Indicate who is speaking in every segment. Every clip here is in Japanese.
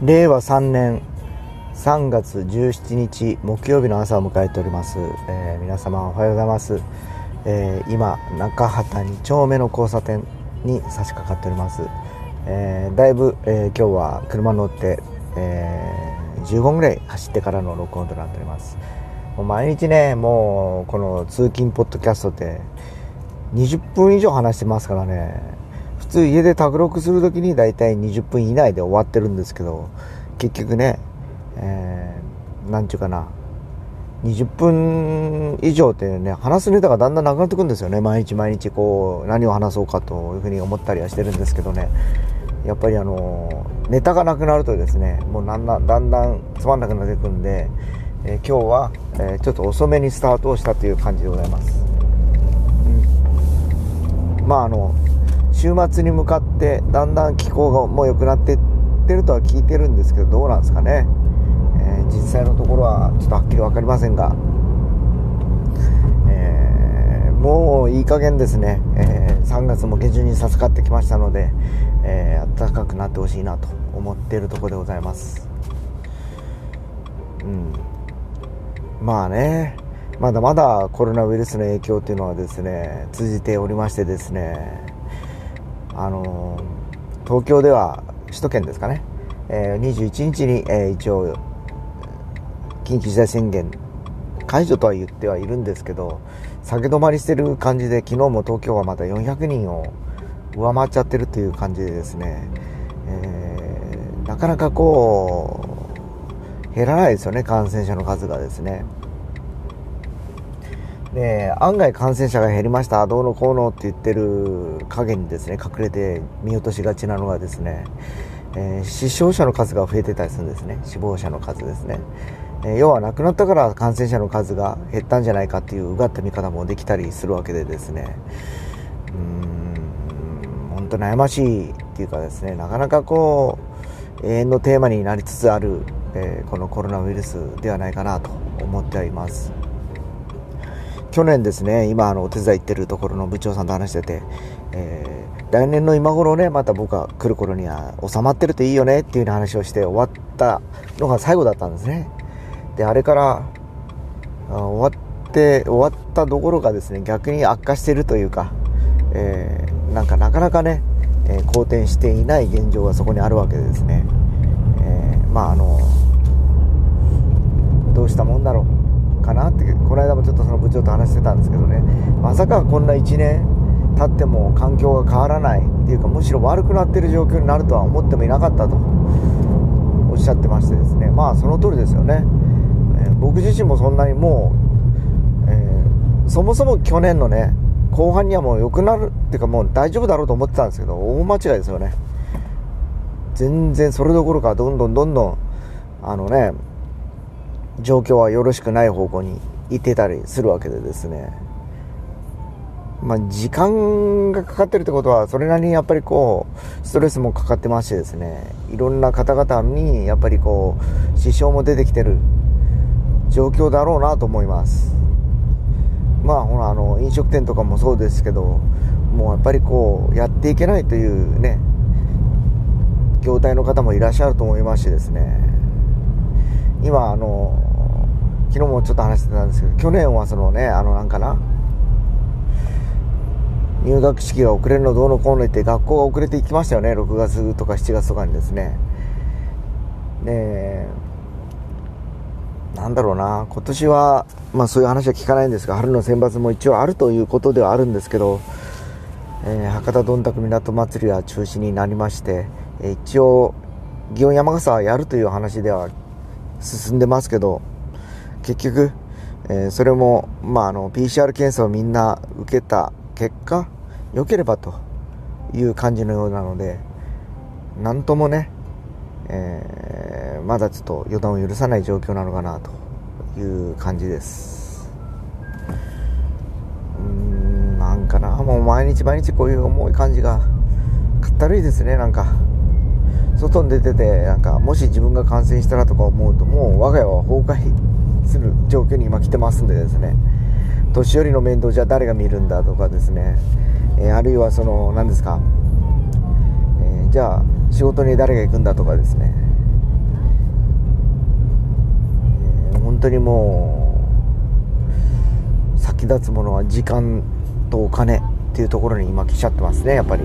Speaker 1: 令和3年3月17日木曜日の朝を迎えております、えー、皆様おはようございます、えー、今中畑2丁目の交差点に差し掛かっております、えー、だいぶ、え今日は車乗って、え15分ぐらい走ってからの録音となっております。もう毎日ねもうこの通勤ポッドキャストって20分以上話してますからね。普通家で卓録する時に大体20分以内で終わってるんですけど結局ねえー、ちゅうかな。20分以上っていうね話すネタがだんだんなくなってくるんですよね。毎日毎日こう何を話そうかというふうに思ったりはしてるんですけどね。やっぱりあのネタがなくなるとですねもうだんだんだんだんつまんなくなっていくんで、えー、今日は、えー、ちょっと遅めにスタートをしたという感じでございます、うん、まああの週末に向かってだんだん気候がもう良くなっていってるとは聞いてるんですけどどうなんですかね。えー、実際のところはちょっとはっきり分かりませんが、えー、もういい加減ですね、えー、3月も下旬に差し掛かってきましたので、え暖かくなってほしいなと思っているところでございます。うん。まあね。まだまだコロナウイルスの影響というのはですね通じておりましてですね。あの東京では首都圏ですかね、え、21日に、え、一応緊急事態宣言解除とは言ってはいるんですけど下げ止まりしてる感じで昨日も東京はまた400人を上回っちゃってるという感じでですね、えー、なかなかこう減らないですよね感染者の数がですね。で案外感染者が減りました。どうのこうのって言ってる影にですね隠れて見落としがちなのがですね、えー、死傷者の数が増えてたりするんですね。死亡者の数ですね。え要は亡くなったから感染者の数が減ったんじゃないかっていううがった見方もできたりするわけでですね。うーん本当悩ましいっていうかですねなかなかこう永遠のテーマになりつつある、えー、このコロナウイルスではないかなと思ってはいます。去年ですね今あのお手伝い行ってるところの部長さんと話してて、えー、来年の今頃ねまた僕が来る頃には収まってるといいよねっていうう話をして終わったのが最後だったんですね。であれからあ終わって終わったどころかですね逆に悪化してるというか、えー、なんかなかなかね、えー、好転していない現状がそこにあるわけでですね、えー、まああのどうしたもんだろう。かなってこの間もちょっとその部長と話してたんですけどね。まさかこんな1年経っても環境が変わらないっていうかむしろ悪くなってる状況になるとは思ってもいなかったと。おっしゃってましてですね。まあその通りですよね。え僕自身もそんなにもう、えー、そもそも去年のね後半にはもう良くなるっていうかもう大丈夫だろうと思ってたんですけど大間違いですよね。全然それどころかどんどんどんどんあのね状況はよろしくない方向に行ってたりするわけでですね。まあ、時間がかかってるってことは、それなりにやっぱりこう、ストレスもかかってましてですね、いろんな方々にやっぱりこう、支障も出てきてる状況だろうなと思います。まあほらあの飲食店とかもそうですけどもうやっぱりこうやっていけないというね業態の方もいらっしゃると思いましてですね。今あの昨日もちょっと話してたんですけど去年はそのねあのなんかな入学式が遅れるのどうのこうの言って学校が遅れていきましたよね。6月とか7月とかにですね。でなんだろうな、今年は、まあそういう話は聞かないんですが、春の選抜も一応あるということではあるんですけど、えー、博多どんたく港祭りは中止になりまして、えー、一応、祇園山笠はやるという話では進んでますけど、結局、えー、それも、まあ、あの、PCR 検査をみんな受けた結果、良ければという感じのようなので、なんともね、えー、まだちょっと予断を許さない状況なのかなという感じです。うんなんかなもう毎日毎日こういう重い感じがかったるいですねなんか。外に出ててなんかもし自分が感染したらとか思うともう我が家は崩壊する状況に今来てますんでですね年寄りの面倒じゃ誰が見るんだとかですね、えあるいはその何ですか、えじゃあ仕事に誰が行くんだとかですね、え本当にもう先立つものは時間とお金っていうところに今来ちゃってますねやっぱり。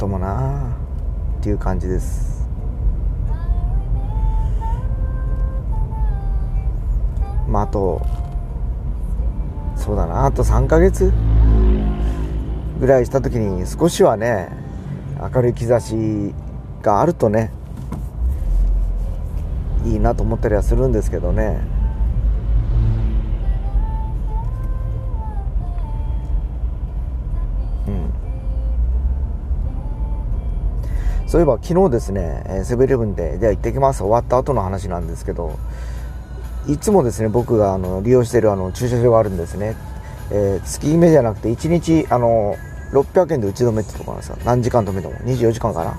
Speaker 1: ともなっていう感じです。まああとそうだなあと3ヶ月ぐらいした時に少しはね明るい兆しがあるとねいいなと思ったりはするんですけどね。そういえば昨日ですねセブンイレブンでじゃ行ってきます。終わった後の話なんですけどいつもですね僕があの利用しているあの駐車場があるんですね、えー、月決めじゃなくて1日あの600円で打ち止めってとこなんですよ。何時間止めても。24時間かな。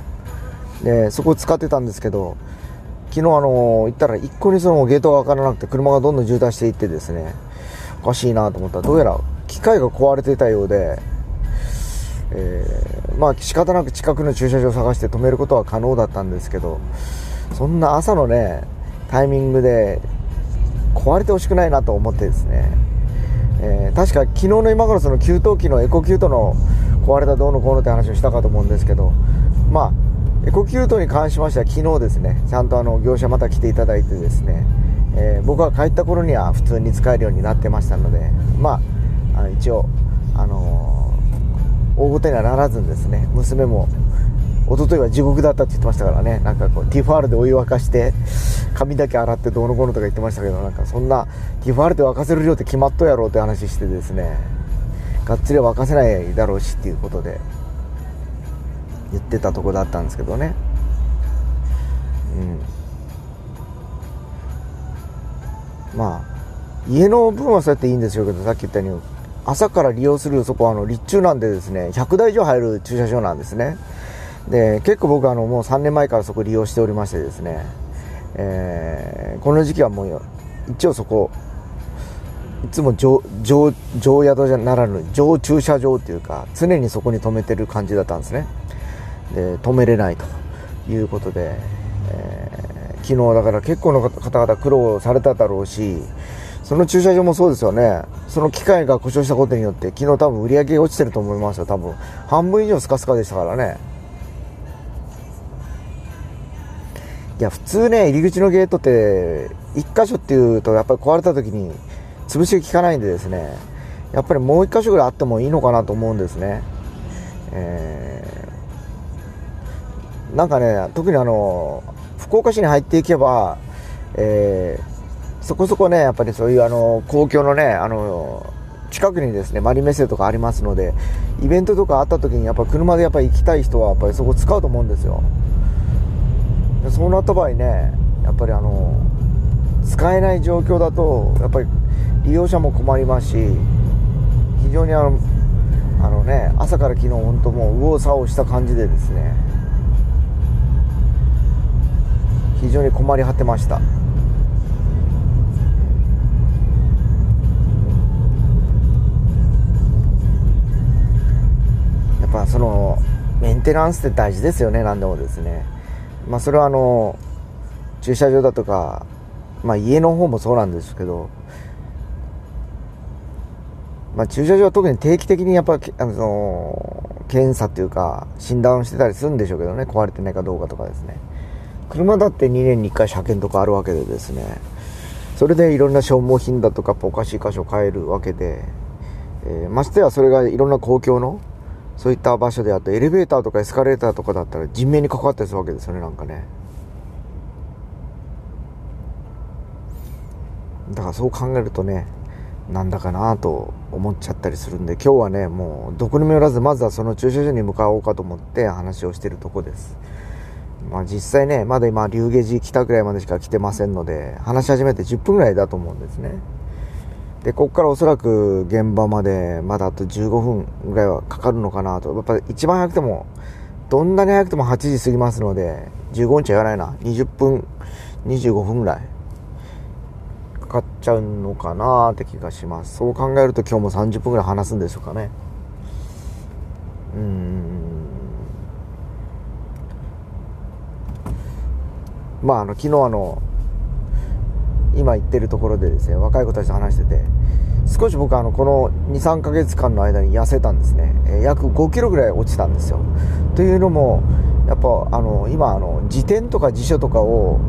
Speaker 1: でそこを使ってたんですけど昨日あの行ったら一個にそのゲートが開からなくて車がどんどん渋滞していってですねおかしいなと思った。らどうやら機械が壊れてたようで、えー、まあ仕方なく近くの駐車場を探して止めることは可能だったんですけどそんな朝のねタイミングで壊れてほしくないなと思ってですね、えー、確か昨日の今頃その給湯器のエコキュートの壊れたどうのこうのって話をしたかと思うんですけどまあエコキュートに関しましては昨日ですねちゃんとあの業者また来ていただいてですね、えー、僕が帰った頃には普通に使えるようになってましたのでまあ一応あの、大ごとにはならずにですね娘も一昨日は地獄だったって言ってましたからね。なんかこうティファールでお湯沸かして髪だけ洗ってどうのこうのとか言ってましたけどなんかそんなティファールで沸かせる量って決まっとやろうって話してですねがっつり沸かせないだろうしっていうことで言ってたとこだったんですけどね。うん。まあ家の分はそうやっていいんでしょうけどさっき言ったように朝から利用するそこはあの立中なんでですね100台以上入る駐車場なんですね。で結構僕あのもう3年前からそこ利用しておりましてですね、えー、この時期はもう一応そこいつも上上上宿じゃならぬ上駐車場っていうか常にそこに止めてる感じだったんですね。で止めれないということで、えー、昨日だから結構の方々苦労されただろうしその駐車場もそうですよね。その機械が故障したことによって昨日多分売り上げ落ちてると思いますよ多分。半分以上スカスカでしたからね。いや普通ね入り口のゲートって1箇所っていうとやっぱり壊れた時に潰しが効かないんでですね。やっぱりもう1箇所ぐらいあってもいいのかなと思うんですね、えー、なんかね特にあの福岡市に入っていけば、えー、そこそこねやっぱりそういうあの公共のねあの近くにですねマリメッセとかありますのでイベントとかあった時にやっぱ車でやっぱり行きたい人はやっぱりそこ使うと思うんですよ。そうなった場合ねやっぱりあの使えない状況だとやっぱり利用者も困りますし非常にあのあのね朝から昨日本当もう右往左往した感じでですね非常に困り果てました。っぱそのメンテナンスって大事ですよね何でもですね。まあ、それはあの駐車場だとか、まあ、家の方もそうなんですけど、まあ、駐車場は特に定期的にやっぱあの検査っていうか診断してたりするんでしょうけどね壊れてないかどうかとかですね。車だって2年に1回車検とかあるわけでですね。それでいろんな消耗品だとかおかしい箇所を変えるわけで、えー、ましてやそれがいろんな公共のそういった場所であとエレベーターとかエスカレーターとかだったら人命に関わったりするわけですよねなんかね。だからそう考えるとねなんだかなと思っちゃったりするんで今日はねもうどこにもよらずまずはその駐車場に向かおうかと思って話をしてるとこです。まあ実際ねまだ今龍下寺来たぐらいまでしか来てませんので話し始めて10分ぐらいだと思うんですね。で、ここからおそらく現場までまだあと15分ぐらいはかかるのかなと。やっぱ一番早くても、どんなに早くても8時過ぎますので、15日は言わないな。20分、25分ぐらいかかっちゃうのかなって気がします。そう考えると今日も30分ぐらい話すんでしょうかね。うん。まあ、あの、昨日あの、今行ってるところでですね若い子たちと話してて少し僕あのこの23ヶ月間の間に痩せたんですね、えー、約5キロぐらい落ちたんですよ。というのもやっぱあの今あの辞典とか辞書とかを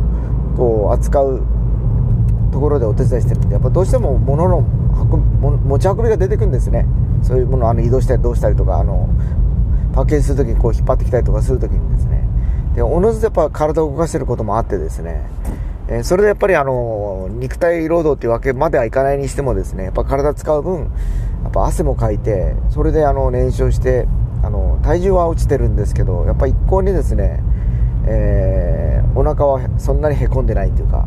Speaker 1: こう扱うところでお手伝いしてるんでやっぱどうしても物の持ち運びが出てくるんですね。そういうものをあの移動したりどうしたりとかあのパッケージするときにこう引っ張ってきたりとかするときにですね。でおのずとやっぱ体を動かしてることもあってですね。えそれでやっぱりあの肉体労働っていうわけまではいかないにしてもですねやっぱ体使う分やっぱ汗もかいてそれであの燃焼してあの体重は落ちてるんですけどやっぱ一向にですね、えー、お腹はそんなにへこんでないっていうか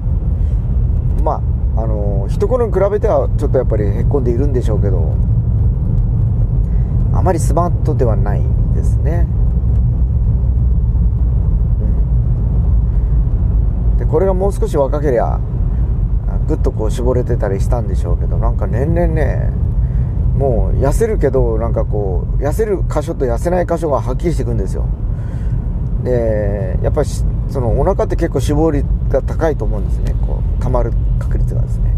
Speaker 1: まああの一頃に比べてはちょっとやっぱりへこんでいるんでしょうけどあまりスマートではないですね。でこれがもう少し若けりゃぐっとこう絞れてたりしたんでしょうけどなんか年々ねもう痩せるけどなんかこう痩せる箇所と痩せない箇所がはっきりしていくんですよ。でやっぱりそのお腹って結構脂肪率が高いと思うんですね。こう溜まる確率がですね。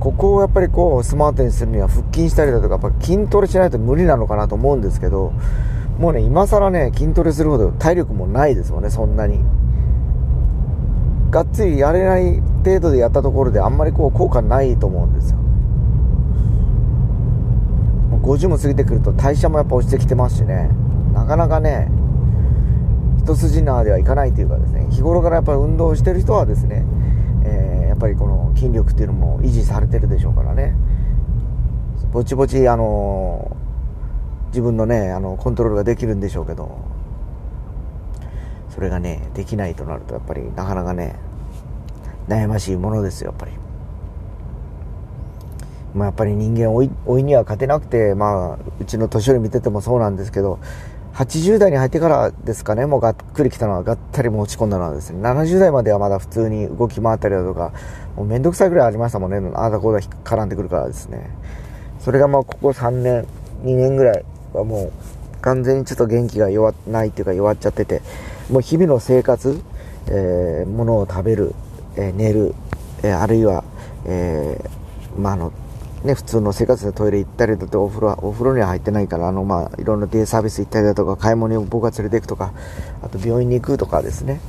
Speaker 1: ここをやっぱりこうスマートにするには腹筋したりだとかやっぱ筋トレしないと無理なのかなと思うんですけどもうね今更ね筋トレするほど体力もないですもんねそんなに。がっつりやれない程度でやったところであんまりこう効果ないと思うんですよ。50も過ぎてくると代謝もやっぱ落ちてきてますしね。なかなかね一筋縄ではいかないというかですね。日頃からやっぱり運動してる人はですね、えー、やっぱりこの筋力っていうのも維持されてるでしょうからね。ぼちぼちあの自分のねあのコントロールができるんでしょうけどそれがねできないとなるとやっぱりなかなかね悩ましいものですよやっぱり。まあ、やっぱり人間老いには勝てなくて、まあ、うちの年寄り見ててもそうなんですけど80代に入ってからですかねもうがっくりきたのはがったりも落ち込んだのはですね70代まではまだ普通に動き回ったりだとかもうめんどくさいぐらいありましたもんねああだこうだ絡んでくるからですねそれがまあここ3年2年ぐらいはもう完全にちょっと元気が弱ないっていうか弱っちゃっててもう日々の生活、えー、物を食べる、えー、寝る、えー、あるいは、えー、まあ、あの、ね、普通の生活でトイレ行ったりだとお風呂お風呂には入ってないからあの、まあ、いろんなデイサービス行ったりだとか買い物に僕が連れて行くとかあと病院に行くとかですね。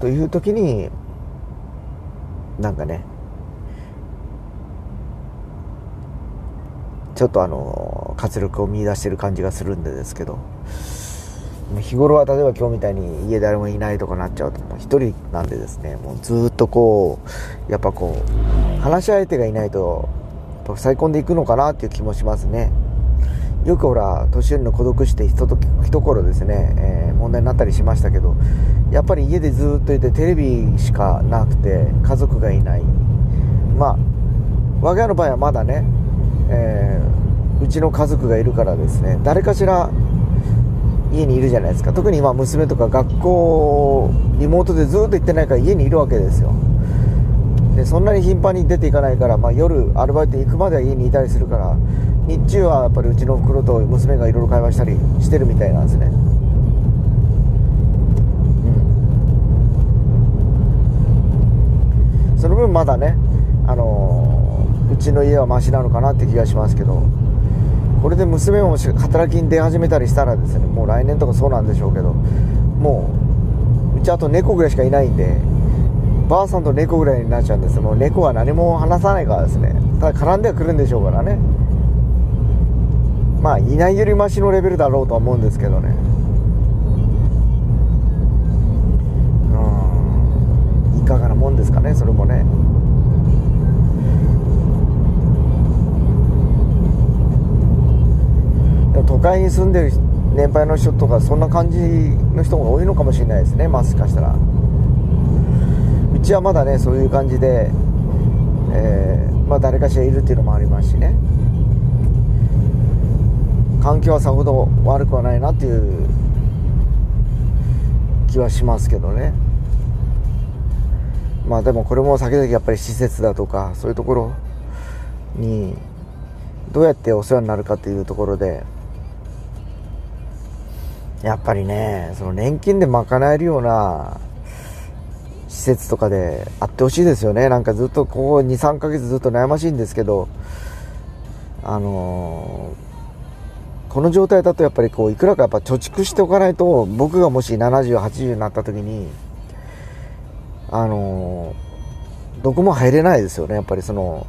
Speaker 1: という時になんかねちょっとあの活力を見出してる感じがするんでですけど日頃は例えば今日みたいに家誰もいないとかなっちゃうともう1人なんでですねもうずっとこうやっぱこう話し相手がいないと塞い込んでいくのかなっていう気もしますね。よくほら年寄りの孤独死ってひとと一頃ですね、えー、問題になったりしましたけどやっぱり家でずっといてテレビしかなくて家族がいない。まあ我が家の場合はまだね、えー、うちの家族がいるからですね誰かしら家にいるじゃないですか。特に今娘とか学校リモートでずっと行ってないから家にいるわけですよ。でそんなに頻繁に出ていかないから、まあ、夜アルバイト行くまでは家にいたりするから日中はやっぱりうちの袋と娘がいろいろ会話したりしてるみたいなんですね。うん。その分まだねあのー、うちの家はマシなのかなって気がしますけど。これで娘も働きに出始めたりしたらですねもう来年とかそうなんでしょうけどもううちあと猫ぐらいしかいないんでばあさんと猫ぐらいになっちゃうんです。もう猫は何も話さないからですね。ただ絡んではくるんでしょうからね。まあいないよりマシのレベルだろうとは思うんですけどね。うん。いかがなもんですかねそれもね。都会に住んでる年配の人とかそんな感じの人が多いのかもしれないですねもしかしたら。うちはまだねそういう感じで、えー、まあ、誰かしらいるっていうのもありますしね。環境はさほど悪くはないなっていう気はしますけどね。まあでもこれも先々やっぱり施設だとかそういうところにどうやってお世話になるかっていうところでやっぱりね、その年金で賄えるような施設とかであってほしいですよね。なんかずっとここ23ヶ月ずっと悩ましいんですけどあのー、この状態だとやっぱりこういくらかやっぱ貯蓄しておかないと僕がもし7080になった時にあのー、どこも入れないですよね。やっぱりその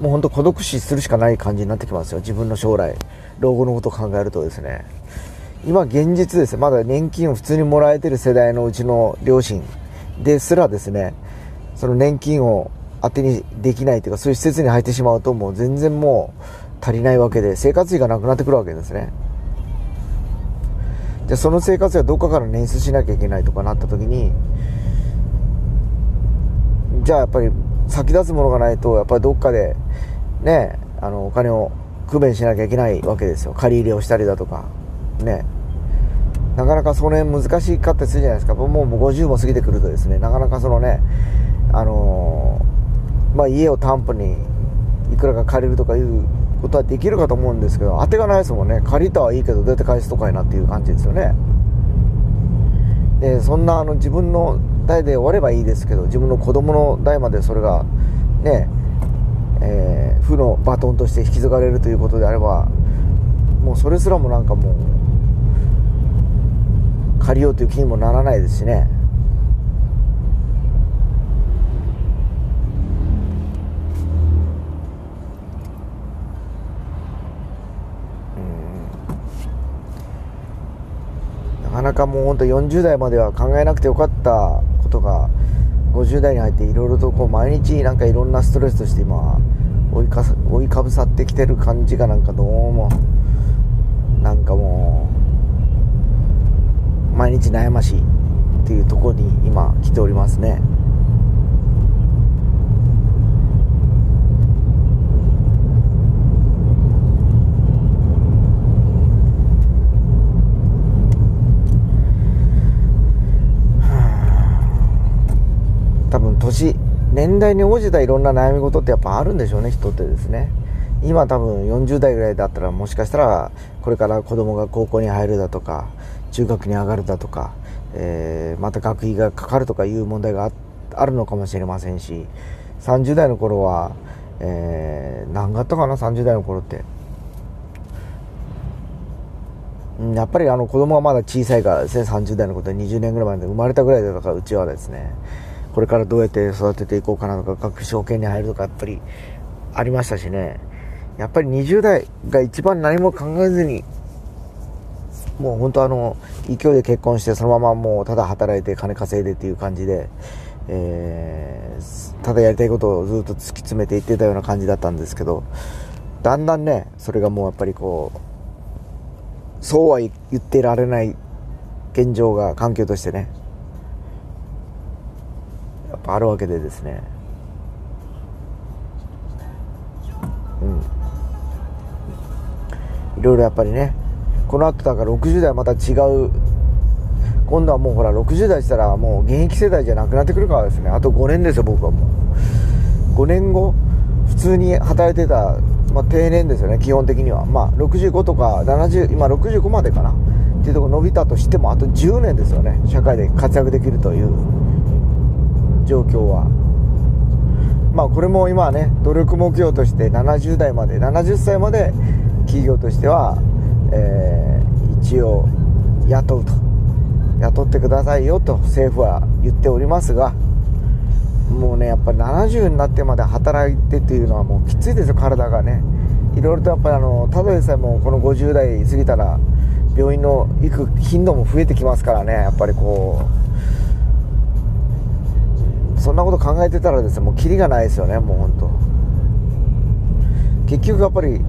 Speaker 1: もう本当孤独死するしかない感じになってきますよ。自分の将来老後のことを考えるとですね。今現実です。まだ年金を普通にもらえてる世代のうちの両親ですらですねその年金を当てにできないというかそういう施設に入ってしまうともう全然もう足りないわけで生活費がなくなってくるわけですね。じゃあその生活費はどっかから捻出しなきゃいけないとかなった時にじゃあやっぱり先立つものがないとやっぱりどっかでねあのお金を工面しなきゃいけないわけですよ。借り入れをしたりだとか。ね。なかなかその辺難しかったりするじゃないですか。もうもう50も過ぎてくるとですねなかなかそのねあのー、まあ、家を担保にいくらか借りるとかいうことはできるかと思うんですけど当てがないですもんね。借りたはいいけどどうやって返すとかいなっていう感じですよね。でそんなあの自分の代で終わればいいですけど自分の子供の代までそれがねえー、負のバトンとして引き継がれるということであればもうそれすらもなんかもう借りようという気にもならないですしね。なかなかもう本当40代までは考えなくてよかったことが50代に入っていろいろとこう毎日なんかいろんなストレスとして今追いか追いかぶさってきてる感じがなんかどうも。なんかもう毎日悩ましいっていうところに今来ておりますね。多分年年代に応じたいろんな悩み事ってやっぱあるんでしょうね人ってですね今多分40代ぐらいだったらもしかしたらこれから子供が高校に入るだとか中学に上がるだとか、えー、また学費がかかるとかいう問題があるのかもしれませんし30代の頃は、えー、何があったかな30代の頃ってやっぱりあの子供はまだ小さいからですね30代のことで20年ぐらい前で生まれたぐらいだからうちはですねこれからどうやって育てていこうかなとか、学証券に入るとか、やっぱりありましたしね。やっぱり20代が一番何も考えずに、もう本当あの、勢いで結婚して、そのままもうただ働いて金稼いでっていう感じで、えー、ただやりたいことをずっと突き詰めていってたような感じだったんですけど、だんだんね、それがもうやっぱりこう、そうは言ってられない現状が環境としてね、やっぱあるわけでですね。うん。いろいろやっぱりねこの後だから60代また違う。今度はもうほら60代したらもう現役世代じゃなくなってくるからですね。あと5年ですよ僕はもう。5年後普通に働いてた、まあ、定年ですよね基本的には。まあ65とか70今65までかな。っていうとこ伸びたとしてもあと10年ですよね。社会で活躍できるという。状況は。まあこれも今はね努力目標として70代まで70歳まで企業としては、えー、一応雇うと。雇ってくださいよと政府は言っておりますがもうねやっぱり70になってまで働いてっていうのはもうきついですよ体がね。いろいろとやっぱりあのただでさえもこの50代過ぎたら病院の行く頻度も増えてきますからね。やっぱりこうそんなこと考えてたらですねもうキリがないですよねもう本当。結局やっぱり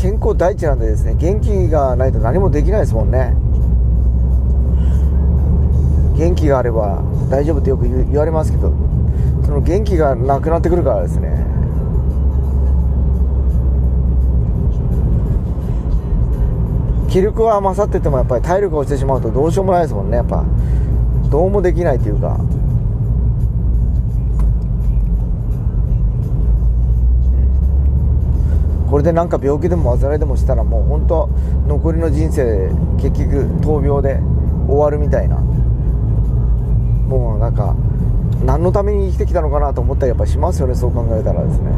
Speaker 1: 健康第一なんでですね元気がないと何もできないですもんね。元気があれば大丈夫ってよく言われますけどその元気がなくなってくるからですね。気力は勝っててもやっぱり体力が落ちてしまうとどうしようもないですもんねやっぱ。どうもできないというか。これでなんか病気でも患いでもしたらもう本当残りの人生結局闘病で終わるみたいなもうなんか何のために生きてきたのかなと思ったりやっぱしますよねそう考えたらですね。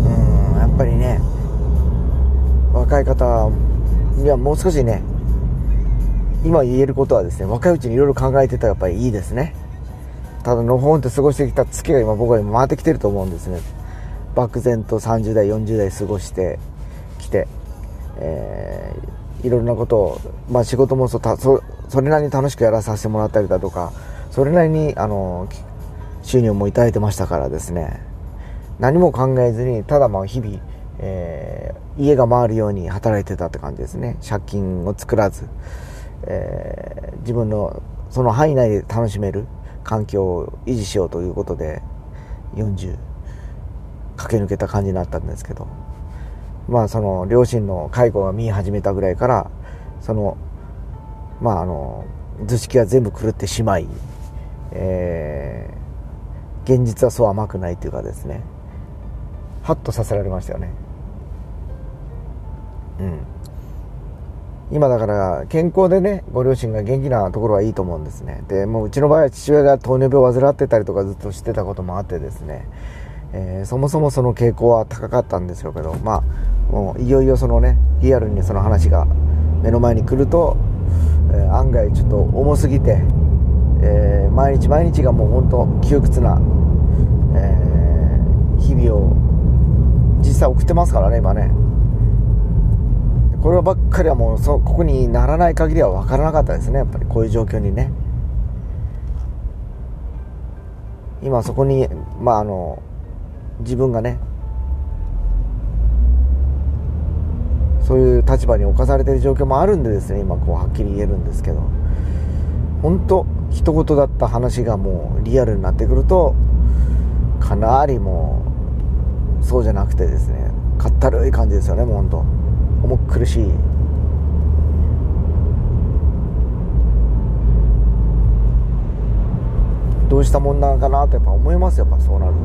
Speaker 1: うんやっぱりね若い方にはもう少しね今言えることはですね若いうちにいろいろ考えてたらやっぱりいいですね。ただのほんと過ごしてきた月が今僕は今回ってきてると思うんですね。漠然と30代40代過ごしてきて、えー、いろんなことを、まあ、仕事もそそそれなりに楽しくやらさせてもらったりだとかそれなりにあの収入もいただいてましたからですね。何も考えずにただまあ日々、えー、家が回るように働いてたって感じですね。借金を作らず、えー、自分のその範囲内で楽しめる環境を維持しようということで40駆け抜けた感じになったんですけどまあその両親の介護が見え始めたぐらいからそのまああの図式が全部狂ってしまい、えー、現実はそう甘くないというかですねハッとさせられましたよね。うん。今だから健康でねご両親が元気なところはいいと思うんですね。でもううちの場合は父親が糖尿病を患ってたりとかずっとしてたこともあってですね、えー、そもそもその傾向は高かったんですけどまあもういよいよそのねリアルにその話が目の前に来ると、えー、案外ちょっと重すぎて、えー、毎日毎日がもう本当窮屈な、え日々を実際送ってますからね今ね。こればっかりはもうそここにならない限りは分からなかったですねやっぱりこういう状況にね。今そこにまああの自分がねそういう立場に置かされてる状況もあるんでですね今こうはっきり言えるんですけど。本当一言だった話がもうリアルになってくるとかなりもうそうじゃなくてですねかったるい感じですよねもう本当。重苦しいどうしたもんなのかなってやっぱ思いますやっぱそうなると。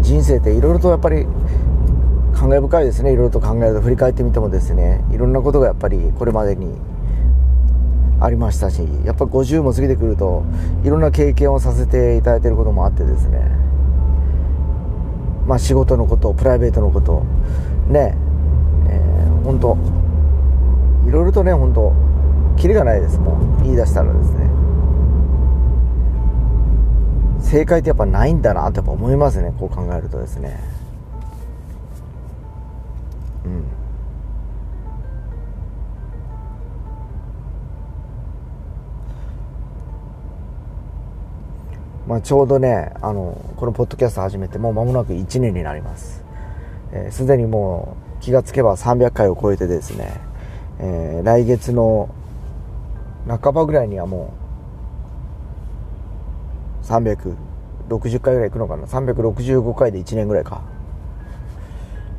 Speaker 1: 人生っていろいろとやっぱり感慨深いですね。いろいろと考えると振り返ってみてもですね。いろんなことがやっぱりこれまでにありましたしやっぱ50も過ぎてくるといろんな経験をさせていただいてることもあってですね。まあ仕事のことプライベートのことね。えー、本当いろいろとね本当キリがないです。もん言い出したらですね。正解ってやっぱないんだなってやっぱ思いますね。こう考えるとですね。うん。まあ、ちょうどねあのこのポッドキャスト始めてもう間もなく1年になります。すで、ー、にもう気がつけば300回を超えてですね、えー、来月の半ばぐらいにはもう360回ぐらいいくのかな。365回で1年ぐらいか。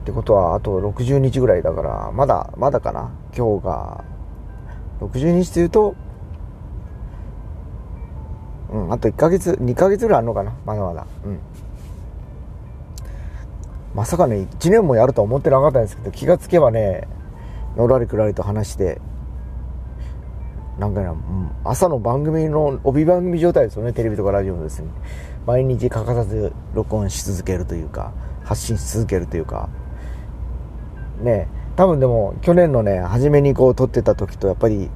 Speaker 1: ってことはあと60日ぐらいだからまだまだかな。今日が60日というとうん。あと1ヶ月2ヶ月ぐらいあるのかな？まだまだ。うん。まさかね1年もやるとは思ってなかったんですけど気がつけばねのらりくらりと話してなんかね、朝の番組の帯番組状態ですよねテレビとかラジオもですね。毎日欠かさず録音し続けるというか発信し続けるというか。ね多分でも去年のね初めにこう撮ってた時とやっぱり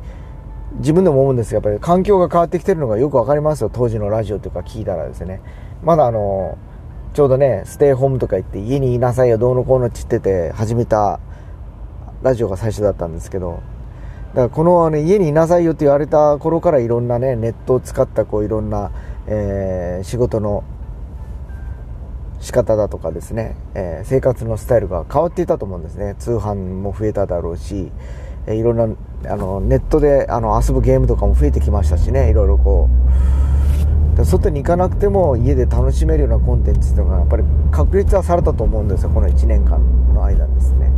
Speaker 1: 自分でも思うんですがやっぱり環境が変わってきてるのがよく分かりますよ。当時のラジオとか聞いたらですね。まだあのちょうどねステイホームとか行って家にいなさいよどうのこうのって言ってて始めたラジオが最初だったんですけど。だからこの、ね、家にいなさいよって言われた頃からいろんなねネットを使ったこういろんな、えー、仕事の仕方だとかですね、えー、生活のスタイルが変わっていたと思うんですね。通販も増えただろうし、いろんなあのネットであの遊ぶゲームとかも増えてきましたしねいろいろこう。外に行かなくても家で楽しめるようなコンテンツっていうのがやっぱり確立はされたと思うんですよこの1年間の間ですね、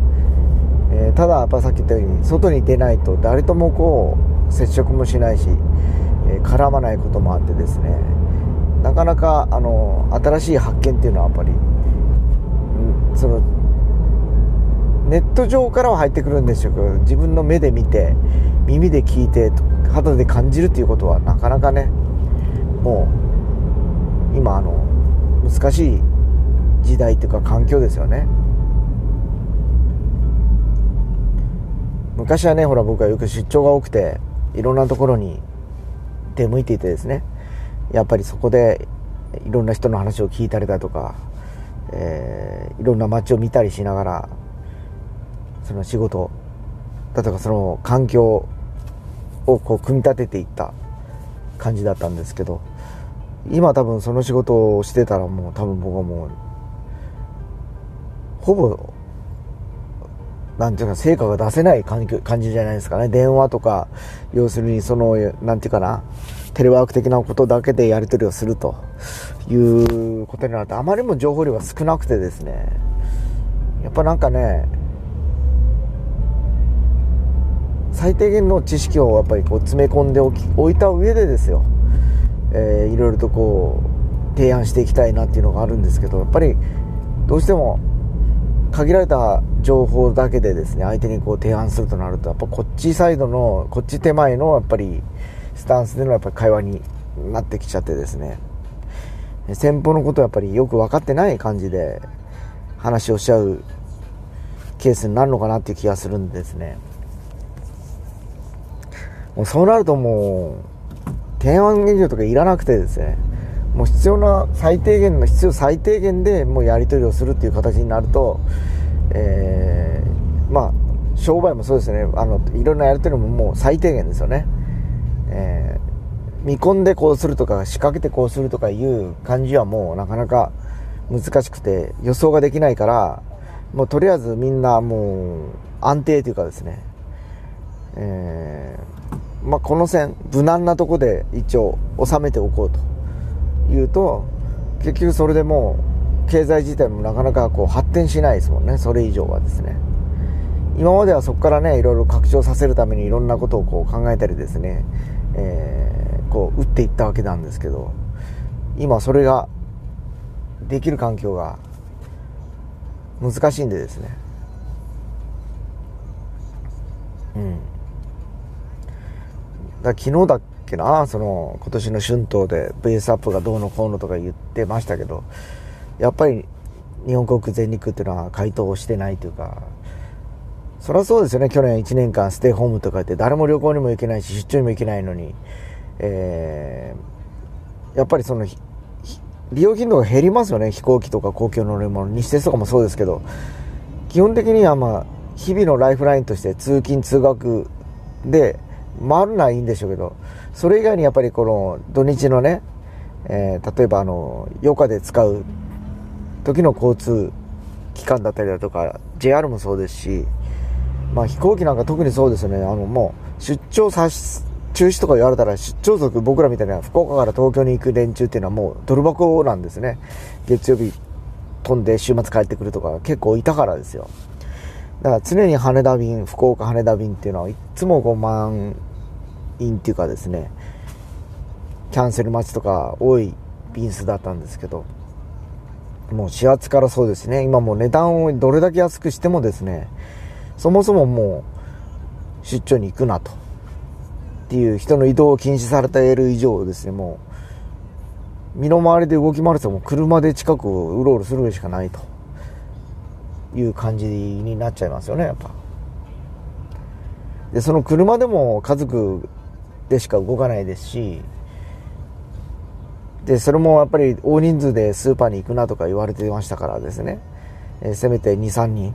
Speaker 1: えー、ただやっぱさっき言ったように外に出ないと誰ともこう接触もしないし、えー、絡まないこともあってですね。なかなかあの新しい発見っていうのはやっぱりそのネット上からは入ってくるんでしょうけど自分の目で見て耳で聞いて肌で感じるっていうことはなかなかねもう今あの難しい時代っていうか環境ですよね。昔はねほら僕はよく出張が多くていろんなところに出向いていてですね。やっぱりそこでいろんな人の話を聞いたりだとか、えー、いろんな街を見たりしながらその仕事だとかその環境をこう組み立てていった感じだったんですけど今多分その仕事をしてたらもう多分僕はもうほぼなんていうか成果が出せない感じじゃないですかね。電話とか要するにそのなんていうかなテレワーク的なことだけでやり取りをするということになるとあまりにも情報量が少なくてですね。やっぱなんかね最低限の知識をやっぱりこう詰め込んでおき置いた上でですよ。えー、いろいろとこう提案していきたいなっていうのがあるんですけどやっぱりどうしても限られた情報だけでですね相手にこう提案するとなるとやっぱこっちサイドのこっち手前のやっぱりスタンスでのやっぱり会話になってきちゃってですね。先方のことやっぱりよく分かってない感じで話をしちゃうケースになるのかなっていう気がするんですね。もうそうなるともう提案劇場とかいらなくてですね。もう必要な最低限の必要最低限でもうやり取りをするっていう形になると、えー、まあ商売もそうですね。あのいろんなやり取りももう最低限ですよね、えー、見込んでこうするとか仕掛けてこうするとかいう感じはもうなかなか難しくて予想ができないからもうとりあえずみんなもう安定というかですね、えーまあ、この線無難なとこで一応収めておこうというと結局それでもう経済自体もなかなかこう発展しないですもんね。それ以上はですね。今まではそこからねいろいろ拡張させるためにいろんなことをこう考えたりですね、えー、こう打っていったわけなんですけど今それができる環境が難しいんでですね。うん。だ昨日だっけな、その、今年の春闘で VS アップがどうのこうのとか言ってましたけど、やっぱり日本航空全日空っていうのは回答をしてないというか、そりゃそうですよね、去年1年間ステイホームとか言って誰も旅行にも行けないし、出張にも行けないのに、えー、やっぱりその、利用頻度が減りますよね、飛行機とか公共乗り物、日鉄とかもそうですけど、基本的にはまあ、日々のライフラインとして通勤通学で、回るのはいいんでしょうけど、それ以外にやっぱりこの土日のね、えー、例えばあの、余暇で使う時の交通機関だったりだとか、JR もそうですし、まあ飛行機なんか特にそうですよね。あのもう出張さ中止とか言われたら出張族僕らみたいな福岡から東京に行く連中っていうのはもうドル箱なんですね。月曜日飛んで週末帰ってくるとか結構いたからですよ。だから常に羽田便、福岡羽田便っていうのはいつも5万員っていうかですね、キャンセル待ちとか多い便数だったんですけど、もう始発からそうですね、今もう値段をどれだけ安くしてもですね、そもそももう出張に行くなと。っていう人の移動を禁止されている以上ですね、もう、身の回りで動き回るともう車で近くをうろうろするしかないと。いう感じになっちゃいますよねやっぱ。でその車でも家族でしか動かないですしでそれもやっぱり大人数でスーパーに行くなとか言われてましたからですね、えー、せめて23人。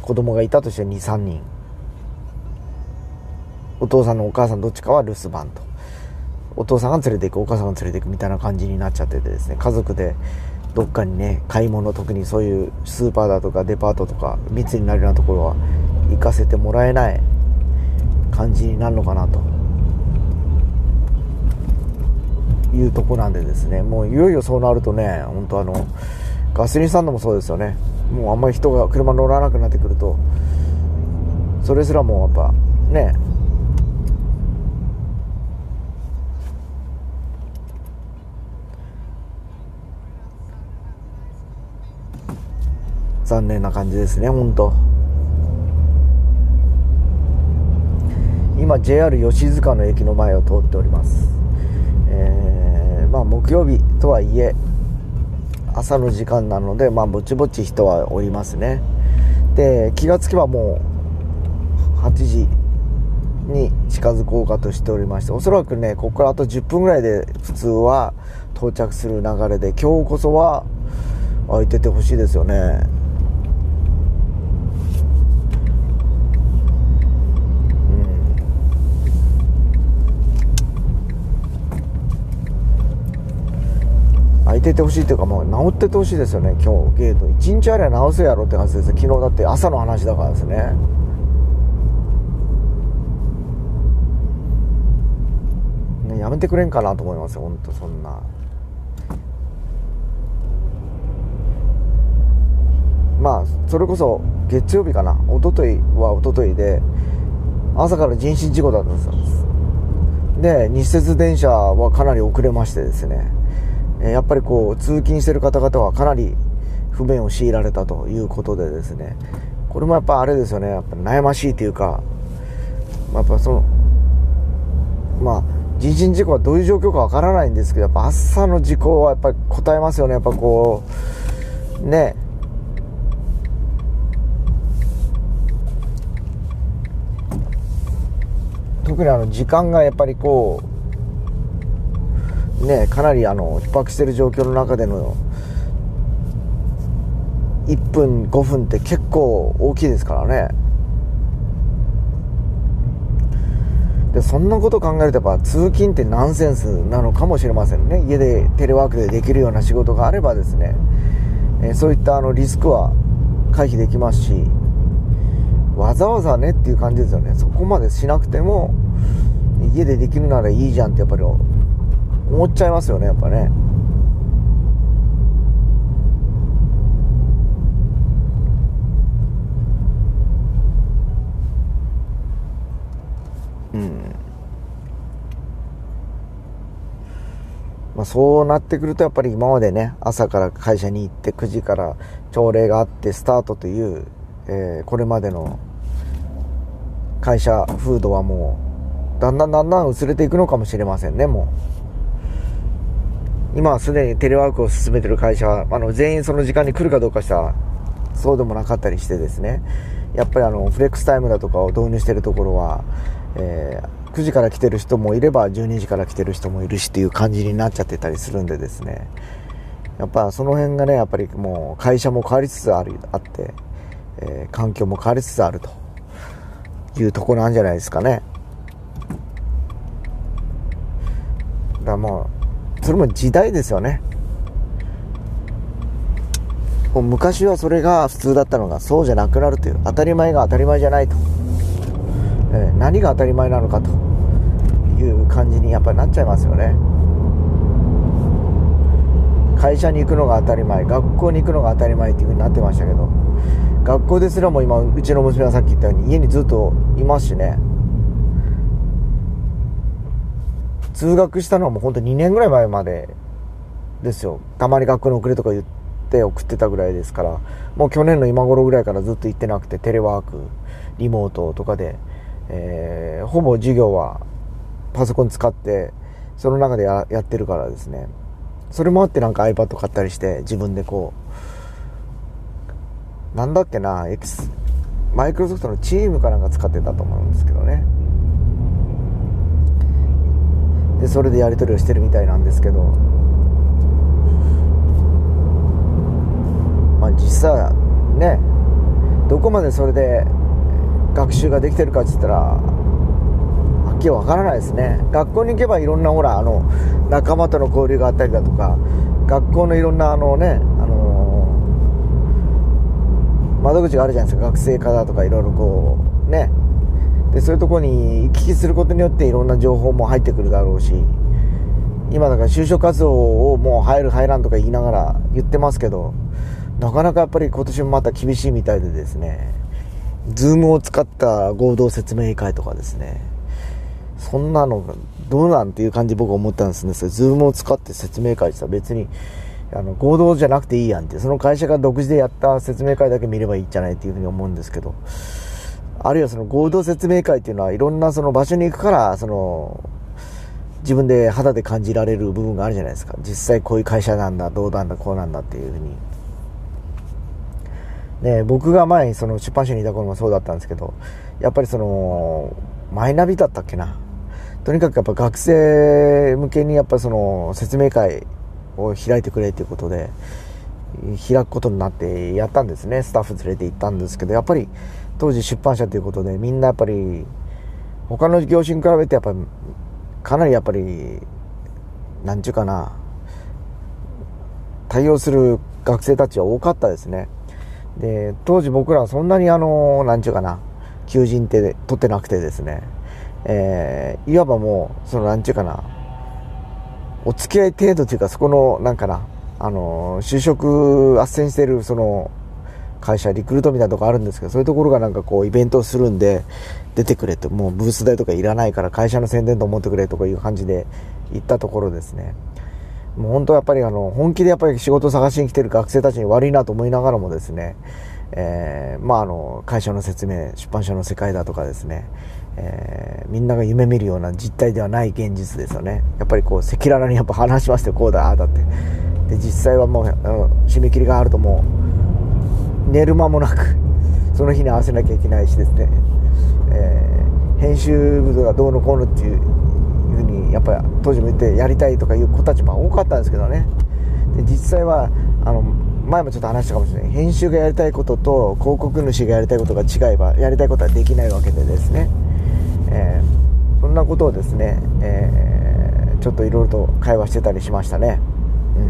Speaker 1: 子供がいたとして23人。お父さんのお母さんどっちかは留守番と。お父さんが連れて行くお母さんが連れて行くみたいな感じになっちゃっててですね。家族でどっかにね買い物特にそういうスーパーだとかデパートとか密になるようなところは行かせてもらえない感じになるのかなと。いうとこなんでですね。もういよいよそうなるとね本当あのガソリンスタンドもそうですよね。もうあんまり人が車乗らなくなってくるとそれすらもうやっぱね残念な感じですね本当。今 JR 吉塚の駅の前を通っております、えー、まあ木曜日とはいえ朝の時間なのでまあぼちぼち人はおりますね。で気がつけばもう8時に近づこうかとしておりましておそらくねここからあと10分ぐらいで普通は到着する流れで今日こそは空いててほしいですよね。開いててほしいというかもう治っててほしいですよね。今日ゲート1日あれば直せやろって感じです昨日だって朝の話だからですね。ねやめてくれんかなと思いますよ。本当そんな。まあそれこそ月曜日かな。一昨日は一昨日で朝から人身事故だったんですよ。で日節電車はかなり遅れましてですね。やっぱりこう通勤してる方々はかなり不便を強いられたということでですね。これもやっぱあれですよね。やっぱ悩ましいというかやっぱそのまあ人身事故はどういう状況かわからないんですけどやっぱ朝の事故はやっぱり答えますよね。やっぱこうね。特にあの時間がやっぱりこうね、かなりあの逼迫している状況の中での1分5分って結構大きいですからね。でそんなこと考えるとやっぱ通勤ってナンセンスなのかもしれませんね。家でテレワークでできるような仕事があればですね、えそういったあのリスクは回避できますしわざわざねっていう感じですよね。そこまでしなくても家でできるならいいじゃんってやっぱり思っちゃいますよねやっぱねうんまあ、そうなってくるとやっぱり今までね朝から会社に行って9時から朝礼があってスタートという、えー、これまでの会社風土はもうだんだんだんだん薄れていくのかもしれませんねもう。今すでにテレワークを進めてる会社は、あの、全員その時間に来るかどうかしたら、そうでもなかったりしてですね、やっぱりあの、フレックスタイムだとかを導入してるところは、えー、9時から来てる人もいれば、12時から来てる人もいるしっていう感じになっちゃってたりするんでですね、やっぱその辺がね、やっぱりもう会社も変わりつつある、あって、えー、環境も変わりつつあると。いうとこなんじゃないですかね。だからもう、それも時代ですよね。もう昔はそれが普通だったのがそうじゃなくなるという当たり前が当たり前じゃないと、えー、何が当たり前なのかと。いう感じにやっぱりなっちゃいますよね。会社に行くのが当たり前学校に行くのが当たり前っていう風になってましたけど学校ですらも今うちの娘はさっき言ったように家にずっといますしね。通学したのはもうほんと2年ぐらい前までですよ。たまに学校に遅れとか言って送ってたぐらいですから、もう去年の今頃ぐらいからずっと行ってなくて、テレワーク、リモートとかで、えー、ほぼ授業はパソコン使って、その中でややってるからですね。それもあってなんか iPad 買ったりして、自分でこう、なんだっけな、X、マイクロソフトのチームかなんか使ってたと思うんですけどね。でそれでやり取りをしてるみたいなんですけど。まあ実際ねどこまでそれで学習ができてるかっつったらはっきりわからないですね。学校に行けばいろんなほらあの仲間との交流があったりだとか学校のいろんなあのねあの窓口があるじゃないですか。学生課だとかいろいろこうね。でそういうとこに行き来することによっていろんな情報も入ってくるだろうし今だから就職活動をもう入る入らんとか言いながら言ってますけど、なかなかやっぱり今年もまた厳しいみたいでですね、ズームを使った合同説明会とかですね、そんなのどうなんていう感じ僕思ったんですね。ズームを使って説明会したら別に、あの、合同じゃなくていいやんって、その会社が独自でやった説明会だけ見ればいいんじゃないっていうふうに思うんですけど、あるいはその合同説明会っていうのはいろんなその場所に行くから、その、自分で肌で感じられる部分があるじゃないですか。実際こういう会社なんだ、どうなんだ、こうなんだっていうふうに。ね、僕が前にその出版社にいた頃もそうだったんですけど、やっぱりその、マイナビだったっけな。とにかくやっぱ学生向けにやっぱその説明会を開いてくれということで、開くことになってやったんですね。スタッフ連れて行ったんですけど、やっぱり当時出版社ということでみんなやっぱり他の業種に比べてやっぱりかなりやっぱり、なんちゅうかな、対応する学生たちは多かったですね。で、当時僕らはそんなにあの、なんちゅうかな、求人って取ってなくてですね、えー、いわばもう、そのなんちゅうかな、お付き合い程度というか、そこの、なんかな、あの、就職斡旋してる、その、会社、リクルートみたいなとこあるんですけど、そういうところがなんかこう、イベントをするんで、出てくれって、もうブース代とかいらないから、会社の宣伝と思ってくれとかいう感じで行ったところですね。もう本当やっぱりあの、本気でやっぱり仕事探しに来てる学生たちに悪いなと思いながらもですね、えー、まああの、会社の説明、出版社の世界だとかですね、えー、みんなが夢見るような実態ではない現実ですよね。やっぱりこう、赤裸々にやっぱ話しましてこうだ、ああだって。で、実際はもう、締め切りがあるともう、寝る間もなく、その日に合わせなきゃいけないしですね、えー、編集部がどうのこうのっていうふうに、やっぱり当時も言ってやりたいとかいう子たちも多かったんですけどね。で、実際は、あの、前もちょっと話したかもしれない編集がやりたいことと広告主がやりたいことが違えばやりたいことはできないわけでですねえー、そんなことをですね、えー、ちょっといろいろと会話してたりしましたね。うん。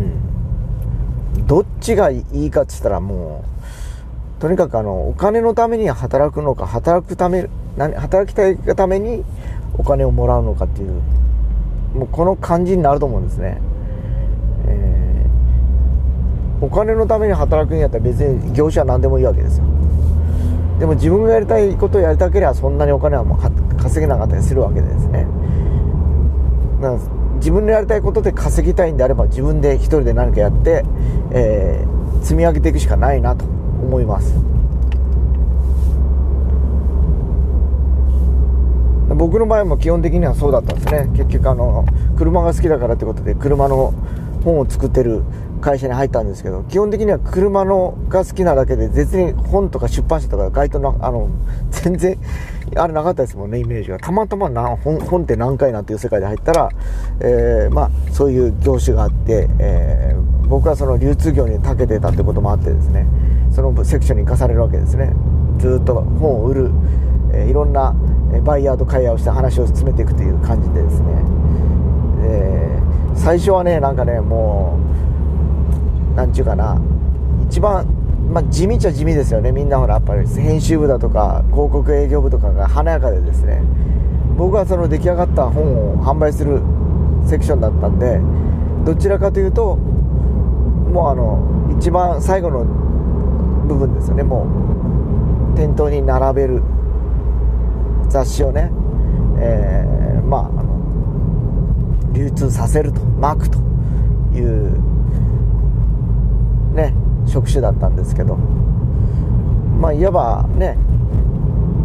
Speaker 1: うん。どっちがいいかって言ったらもう、とにかくあの、お金のために働くのか、働くため、何、働きたいがためにお金をもらうのかっていう、もうこの感じになると思うんですね。えー、お金のために働くんやったら別に業種は何でもいいわけですよ。でも自分がやりたいことをやりたければそんなにお金はもう稼げなかったりするわけですねだから自分のやりたいことで稼ぎたいんであれば自分で一人で何かやって、えー、積み上げていくしかないなと思います。僕の場合も基本的にはそうだったんですね。結局あの車が好きだからってことで車の本を作ってる会社に入ったんですけど、基本的には車のが好きなだけで、別に本とか出版社とか街頭の、あの、全然、あれなかったですもんね、イメージが。たまたまな本本って何回なんていう世界で入ったら、えー、まあ、そういう業種があって、えー、僕はその流通業に長けてたってこともあってですね、そのセクションに生かされるわけですね。ずっと本を売る、えー、いろんなバイヤーと会話をして話を進めていくという感じでですね、え、最初はね、なんかね、もう、なんちゅうかな、一番、まあ、地味っちゃ地味ですよね。みんなほら、やっぱり編集部だとか、広告営業部とかが華やかでですね、僕はその出来上がった本を販売するセクションだったんで、どちらかというと、もうあの、一番最後の部分ですよね。もう、店頭に並べる雑誌をね、えー、まあ、あの、流通させると、巻くというね職種だったんですけど。まあいわばね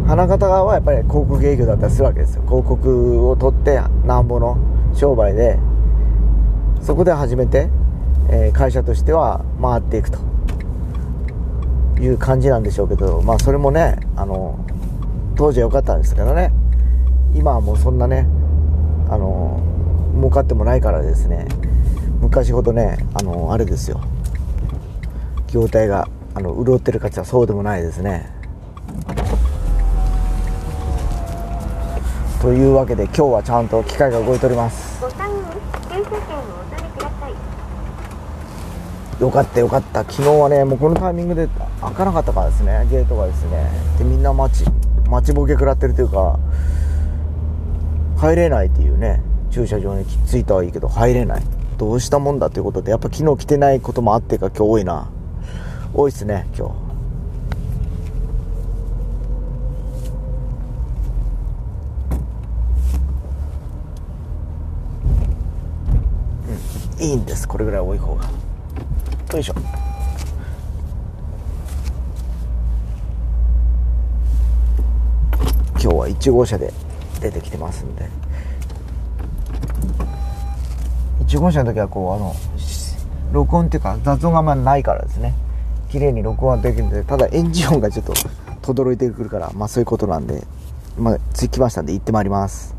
Speaker 1: 花形はやっぱり広告営業だったりするわけですよ。広告を取ってなんぼの商売でそこで初めて、えー、会社としては回っていくと。いう感じなんでしょうけどまあそれもねあの当時は良かったんですけどね。今はもうそんなねあの儲かってもないからですね。昔ほどねあのあれですよ。業態があの潤ってる価値はそうでもないですね。というわけで今日はちゃんと機械が動いております。よかったよかった。昨日はねもうこのタイミングで開かなかったからですね。ゲートがですね。でみんな待ち待ちぼけ食らってるというか入れないっていうね。駐車場に着いたはいいけど入れない。どうしたもんだということでやっぱ昨日来てないこともあってか今日多いな。多いっすね今日。うんいいんです。これぐらい多い方が。よいしょ。今日は1号車で出てきてますんで。1号車の時はこうあの録音っていうか雑音があんまないからですね。綺麗に録音できるんでただエンジン音がちょっととどろいてくるからまあそういうことなんでまあ着きましたんで行ってまいります。